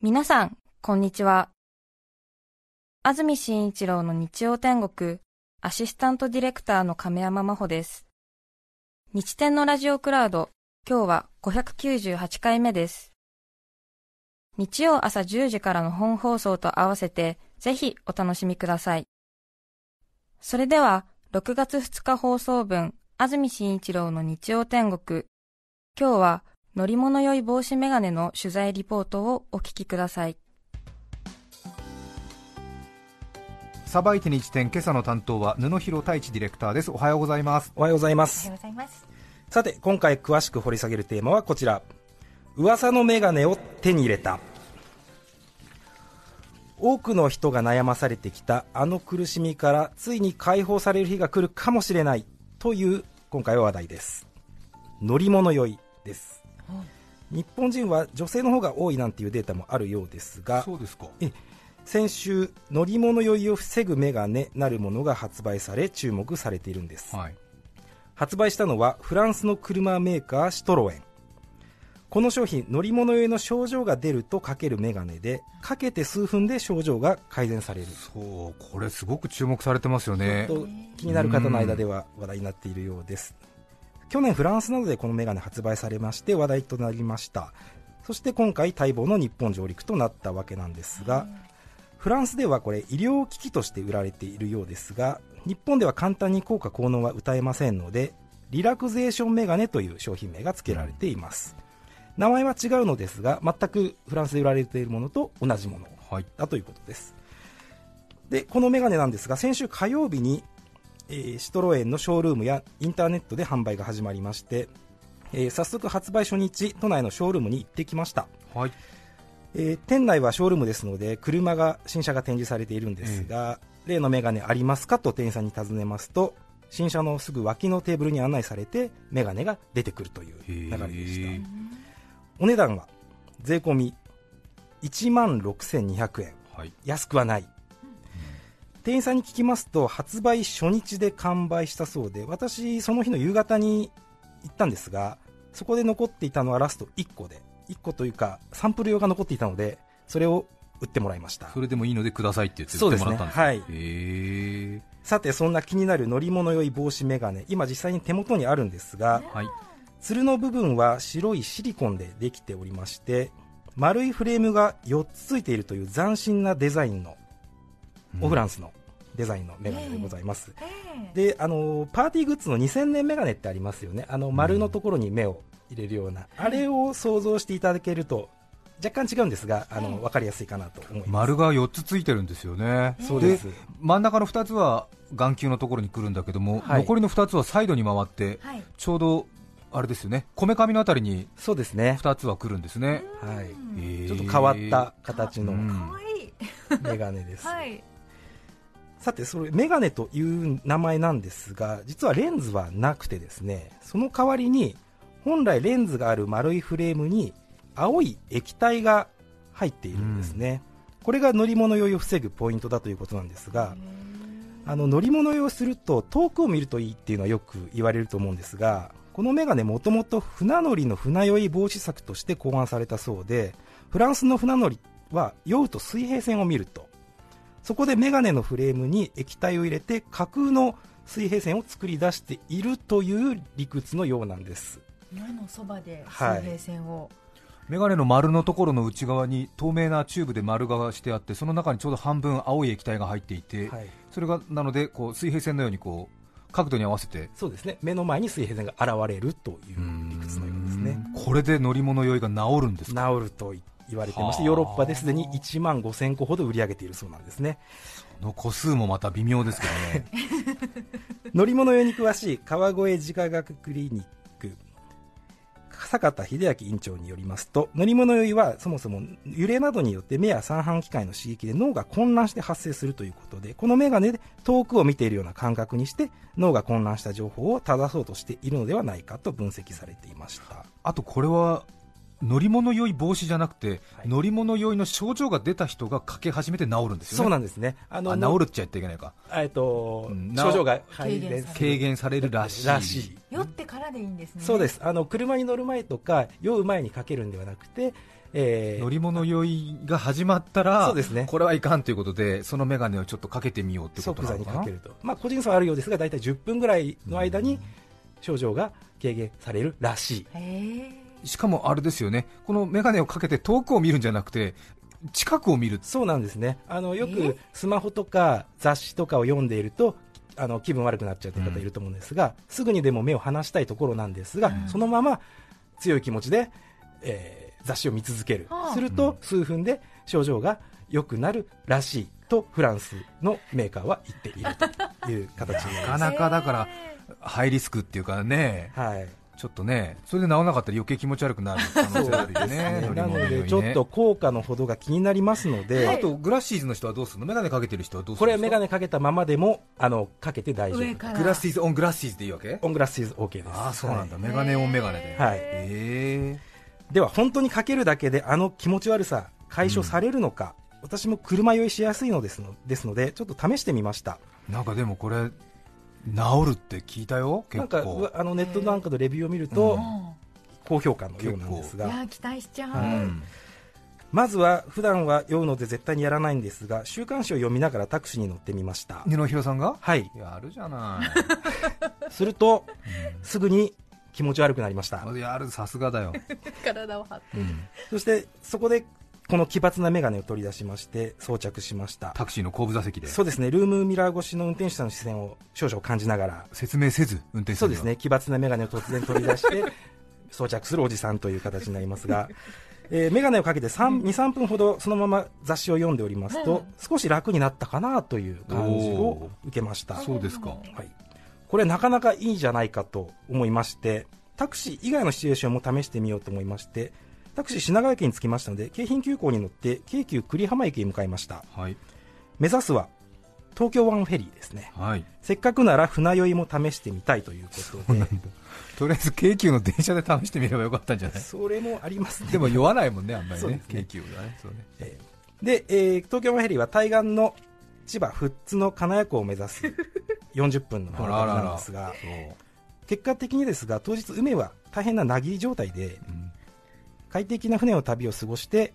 皆さん、こんにちは。安住紳一郎の日曜天国、アシスタントディレクターの亀山真帆です。日天のラジオクラウド、今日は598回目です。日曜朝10時からの本放送と合わせて、ぜひお楽しみください。それでは、6月2日放送分、安住紳一郎の日曜天国、今日は乗り物酔い防止メガネの取材リポートをお聞きください。さばいて日展今朝の担当は布広太一ディレクターです。おはようございます。おはようございます。ございます。さて今回詳しく掘り下げるテーマはこちら。噂のメガネを手に入れた。多くの人が悩まされてきたあの苦しみからついに解放される日が来るかもしれないという今回は話題です。乗り物酔いです日本人は女性の方が多いなんていうデータもあるようですがそうですか。え先週乗り物酔いを防ぐメガネなるものが発売され注目されているんです。はい。発売したのはフランスの車メーカーシトロエン。この商品乗り物酔いの症状が出るとかけるメガネでかけて数分で症状が改善される。そうこれすごく注目されてますよね。と気になる方の間では話題になっているようです去年フランスなどでこのメガネ発売されまして話題となりました。そして今回待望の日本上陸となったわけなんですがフランスではこれ医療機器として売られているようですが日本では簡単に効果効能は歌えませんのでリラクゼーションメガネという商品名が付けられています、名前は違うのですが全くフランスで売られているものと同じものはいだということです。でこのメガネなんですが先週火曜日に、えーシトロエンのショールームやインターネットで販売が始まりまして、えー早速発売初日都内のショールームに行ってきました、はい。えー店内はショールームですので車が新車が展示されているんですが、例のメガネありますかと店員さんに尋ねますと新車のすぐ脇のテーブルに案内されてメガネが出てくるという流れでした。お値段は税込み1万6200円。はい。安くはない、店員さんに聞きますと発売初日で完売したそうで私その日の夕方に行ったんですがそこで残っていたのはラスト1個で1個というかサンプル用が残っていたのでそれを売ってもらいました。それでもいいのでくださいって言って売ってもらったんですか？はい。さてそんな気になる乗り物酔い防止メガネ。今実際に手元にあるんですがはい。つるの部分は白いシリコンでできておりまして丸いフレームが4つついているという斬新なデザインのオフランスのデザインのメガネでございます、であのパーティーグッズの2000年メガネってありますよね。あの丸のところに目を入れるような、あれを想像していただけると若干違うんですがあの分かりやすいかなと思います。丸が4つついてるんですよね。そうです。真ん中の2つは眼球のところに来るんだけども、はい。残りの2つはサイドに回って、はい。ちょうどあれですよね。こめかみのあたりにそうですね、2つは来るんですね、はい、へーちょっと変わった形の。メガネです、はい。さてそれメガネという名前なんですが実はレンズはなくてですねその代わりに本来レンズがある丸いフレームに青い液体が入っているんですね、これが乗り物酔いを防ぐポイントだということなんですがあの乗り物酔いをすると遠くを見るといいっていうのはよく言われると思うんですがこのメガネもともと船乗りの船酔い防止策として考案されたそうでフランスの船乗りは酔うと水平線を見るとそこでメガネのフレームに液体を入れて架空の水平線を作り出しているという理屈のようなんです。目のそばではい。水平線を、メガネの丸のところの内側に透明なチューブで丸がしてあってその中にちょうど半分青い液体が入っていて、はい。それがなのでこう水平線のようにこう角度に合わせて。そうですね。目の前に水平線が現れるという理屈のようですね。これで乗り物酔いが治るんですか？治ると言われてましてはあ。ヨーロッパですでに1万5000個ほど売り上げているそうなんですね。の個数もまた微妙ですけどね。乗り物用に詳しい川越自科学クリニック坂田秀明院長によりますと乗り物酔いはそもそも揺れなどによって目や三半規管の刺激で脳が混乱して発生するということでこのメガネで遠くを見ているような感覚にして脳が混乱した情報を正そうとしているのではないかと分析されていました。あとこれは乗り物酔い防止じゃなくて、はい。乗り物酔いの症状が出た人がかけ始めて治るんですよね。そうなんですね。ああ治るっちゃ言っちゃいけないか。えっとうん症状が軽減される。軽減されるらしい。らしい。酔ってからでいいんですね。そうです。あの車に乗る前とか酔う前にかけるんではなくてえー乗り物酔いが始まったらそうですね。これはいかんということでその眼鏡をちょっとかけてみようってこと即座なのかな？にかけると、まあ、個人差はあるようですが大体10分ぐらいの間に症状が軽減されるらしいしかもあれですよね。この眼鏡をかけて遠くを見るんじゃなくて近くを見る。そうなんですね。あのよえくスマホとか雑誌とかを読んでいるとあの気分悪くなっちゃうという方いると思うんですが、すぐにでも目を離したいところなんですが、うん。そのまま強い気持ちで、えー雑誌を見続ける、はあ。すると数分で症状が良くなるらしいとフランスのメーカーは言っているという形になります。なかなかだからハイリスクっていうかね。はいちょっとねそれで治らなかったら余計気持ち悪くなる可能性あるよね乗りなのでちょっと効果のほどが気になりますので、あとグラシーズの人はどうするの？眼鏡かけてる人はどうすこれるんですか？はメガネかけたままでもあのかけて大丈夫。グラシーズオングラシーズでいいわけ？オングラスイズ OK です。ああそうなんだ、はメガネオンメガネで、はい。では本当にかけるだけであの気持ち悪さ解消されるのか、私も車酔いしやすいのですのですのでちょっと試してみました。ー、なんかでもこれ治るって聞いたよ結なんかあのネットなんかのレビューを見ると、うん。高評価のようなんですが。いや期待しちゃう、はうん。まずは普段は酔うので絶対にやらないんですが週刊誌を読みながらタクシーに乗ってみました。二野弘さんが？はい。やるじゃない、するとすぐに気持ち悪くなりました。う んやるさすがだよ、体を張って。うん。そしてそこでこの奇抜な眼鏡を取り出しまして装着しました。タクシーの後部座席で。そうですね。ルームミラー越しの運転手さんの視線を少々感じながら説明せず運転するの。そうですね。奇抜な眼鏡を突然取り出して 装着するおじさんという形になりますが、えー、眼鏡をかけて23分ほどそのまま雑誌を読んでおりますと、少し楽になったかなという感じを受けました。そうですか。はい、これなかなかいいじゃないかと思いましてタクシー以外のシチュエーションも試してみようと思いましてタクシー品川駅に着きましたので京浜急行に乗って京急久里浜駅へ向かいました。はい。目指すは東京湾フェリーですね。はい。せっかくなら船酔いも試してみたいということで。とりあえず京急の電車で試してみればよかったんじゃない？それもありますね。でも酔わないもんねあんまりね。ね。京急がね。そうね。えーで、えー東京湾フェリーは対岸の千葉富津の金谷港を目指す 40分の船旅なんですが結果的にですが当日梅は大変ななぎり状態でうん快適な船の旅を過ごして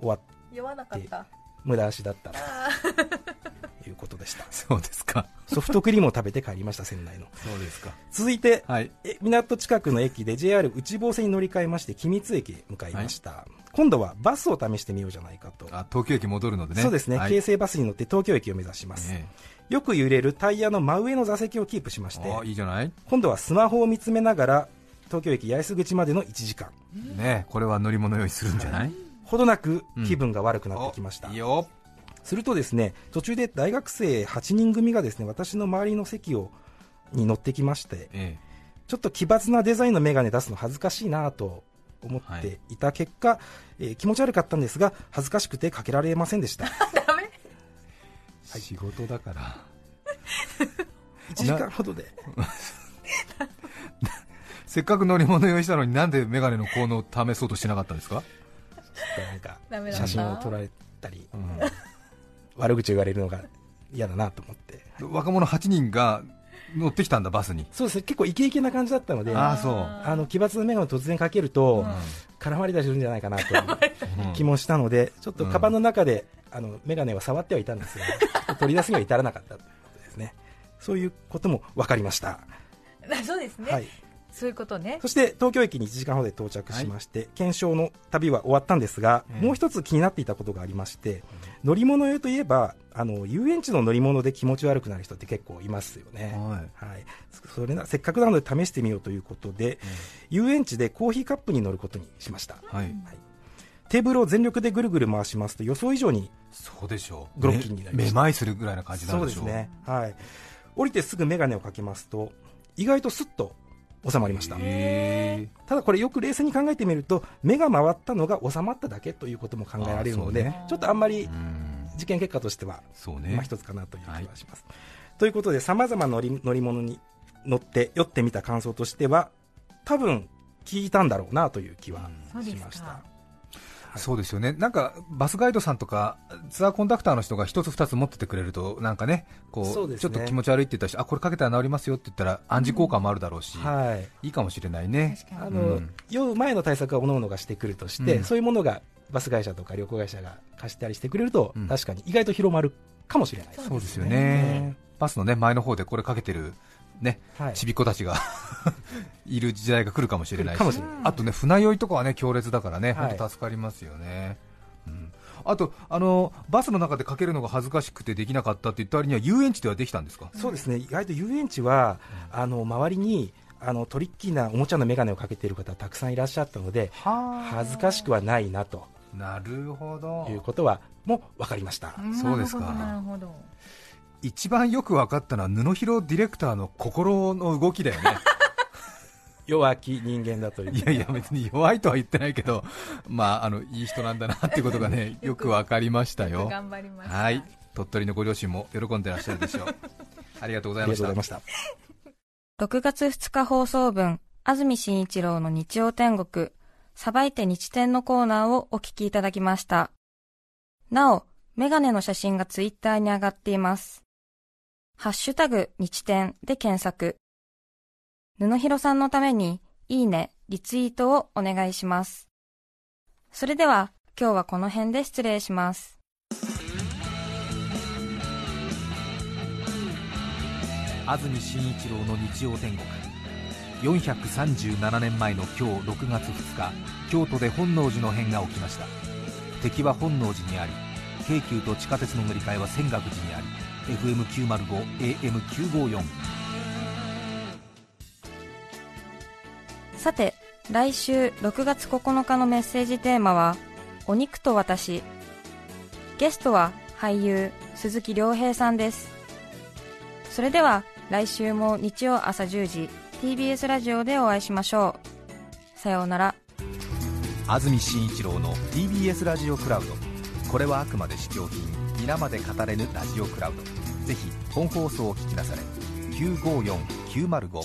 終わっ酔わなかった。無駄足だったと いうことでした。そうですか。ソフトクリームを食べて帰りました 船内の。そうですか。続いてはい。え港近くの駅で JR 内房線に乗り換えまして君津駅へ向かいました、今度はバスを試してみようじゃないかと、あ東京駅戻るのでね。そうですね、はい。京成バスに乗って東京駅を目指します、えよく揺れるタイヤの真上の座席をキープしましえてあいいじゃない。今度はスマホを見つめながら東京駅八重洲口までの1時間。ねこれは乗り物用意するんじゃない？ほどなく気分が悪くなってきました、おいいよ。するとですね途中で大学生8人組がですね私の周りの席をに乗ってきましてえちょっと奇抜なデザインのメガネ出すの恥ずかしいなと思ってい。た結果、えー気持ち悪かったんですが恥ずかしくてかけられませんでした。ダメ。え仕事だから。1時間ほどで せっかく乗り物用意したのになんでメガネの効能を試そうとしなかったんですか、なんか写真を撮られたりう悪口を言われるのが嫌だなと思って。ん、若者8人が乗ってきたんだバスに。そうです。ね結構イケイケな感じだったのであああそう。の奇抜なメガネを突然かけると、う絡まりたりするんじゃないかなと気もしたので、ちょっとカバンの中で、あのメガネは触ってはいたんですが、取り出すには至らなかったということですね。そういうことも分かりました。あ そうですね、はい。そういうことね。そして東京駅に1時間ほどで到着しまして、検証の旅は終わったんですが、ええ。もう一つ気になっていたことがありまして、乗り物用といえば、あの遊園地の乗り物で気持ち悪くなる人って結構いますよね。はい。はい、それなせっかくなので試してみようということで、遊園地でコーヒーカップに乗ることにしました。はい。テーブルを全力でぐるぐる回しますと予想以上にそうでしょう。グロッキーになりまめめまいするぐらいな感じなんそうでしょう。ですね、はい、降りてすぐ眼鏡をかけますと意外とスッと収まりました。へただこれよく冷静に考えてみると目が回ったのが収まっただけということも考えられるので、ね。ちょっとあんまり事件結果としてはね。まあ一つかなという気がします、ということでさまざまな乗り乗り物に乗って酔ってみた感想としては多分聞いたんだろうなという気はしました。かそうですよね。なんかバスガイドさんとかツアーコンダクターの人が一つ二つ持っててくれるとなんかねこうね。ちょっと気持ち悪いって言ったしあこれかけたら治りますよって言ったら暗示効果もあるだろうし、はい、いいかもしれないね。あの、うん。酔う前の対策は各々がしてくるとして、うん。そういうものがバス会社とか旅行会社が貸したりしてくれると、うん。確かに意外と広まるかもしれない。そうですよね。バスのね前の方でこれかけてるねはい。ちびっ子たちが いる時代が来るかもしれないし。あとね船酔いとかはね強烈だからね、はい。本当助かりますよね。うん。あとあのバスの中でかけるのが恥ずかしくてできなかったって言った割には遊園地ではできたんですか、そうですね。意外と遊園地は、あの周りにあのトリッキーなおもちゃの眼鏡をかけている方たくさんいらっしゃったので恥ずかしくはないなと。なるほど。いうことはもう分かりました、ん。そうですか。なるほど。一番よく分かったのは布広ディレクターの心の動きだよね。弱き人間だといういやいや別に弱いとは言ってないけどまああのいい人なんだなってことがね よく分かりましたよ。頑張りました。はい。鳥取のご両親も喜んでらっしゃるでしょう。ありがとうござありいました。がとうございました。6月2日放送分、安住紳一郎の日曜天国、さばいて日天のコーナーをお聞きいただきました。なお、メガネの写真がツイッターに上がっています。ハッシュタグ日天で検索。布広さんのために、いいね、リツイートをお願いします。それでは、今日はこの辺で失礼します。安住紳一郎の日曜天国437年前の今日6月2日京都で本能寺の変が起きました敵は本能寺にあり京急と地下鉄の乗り換えは泉岳寺にあり FM905 AM954 さて、来週6月9日のメッセージテーマは、お肉と私。ゲストは俳優、鈴木亮平さんです。それでは、来週も日曜朝10時、TBS ラジオでお会いしましょう。さようなら。安住紳一郎の TBS ラジオクラウドこれはあくまで試供品皆まで語れぬラジオクラウド。ぜひ本放送を聞きなされ。954905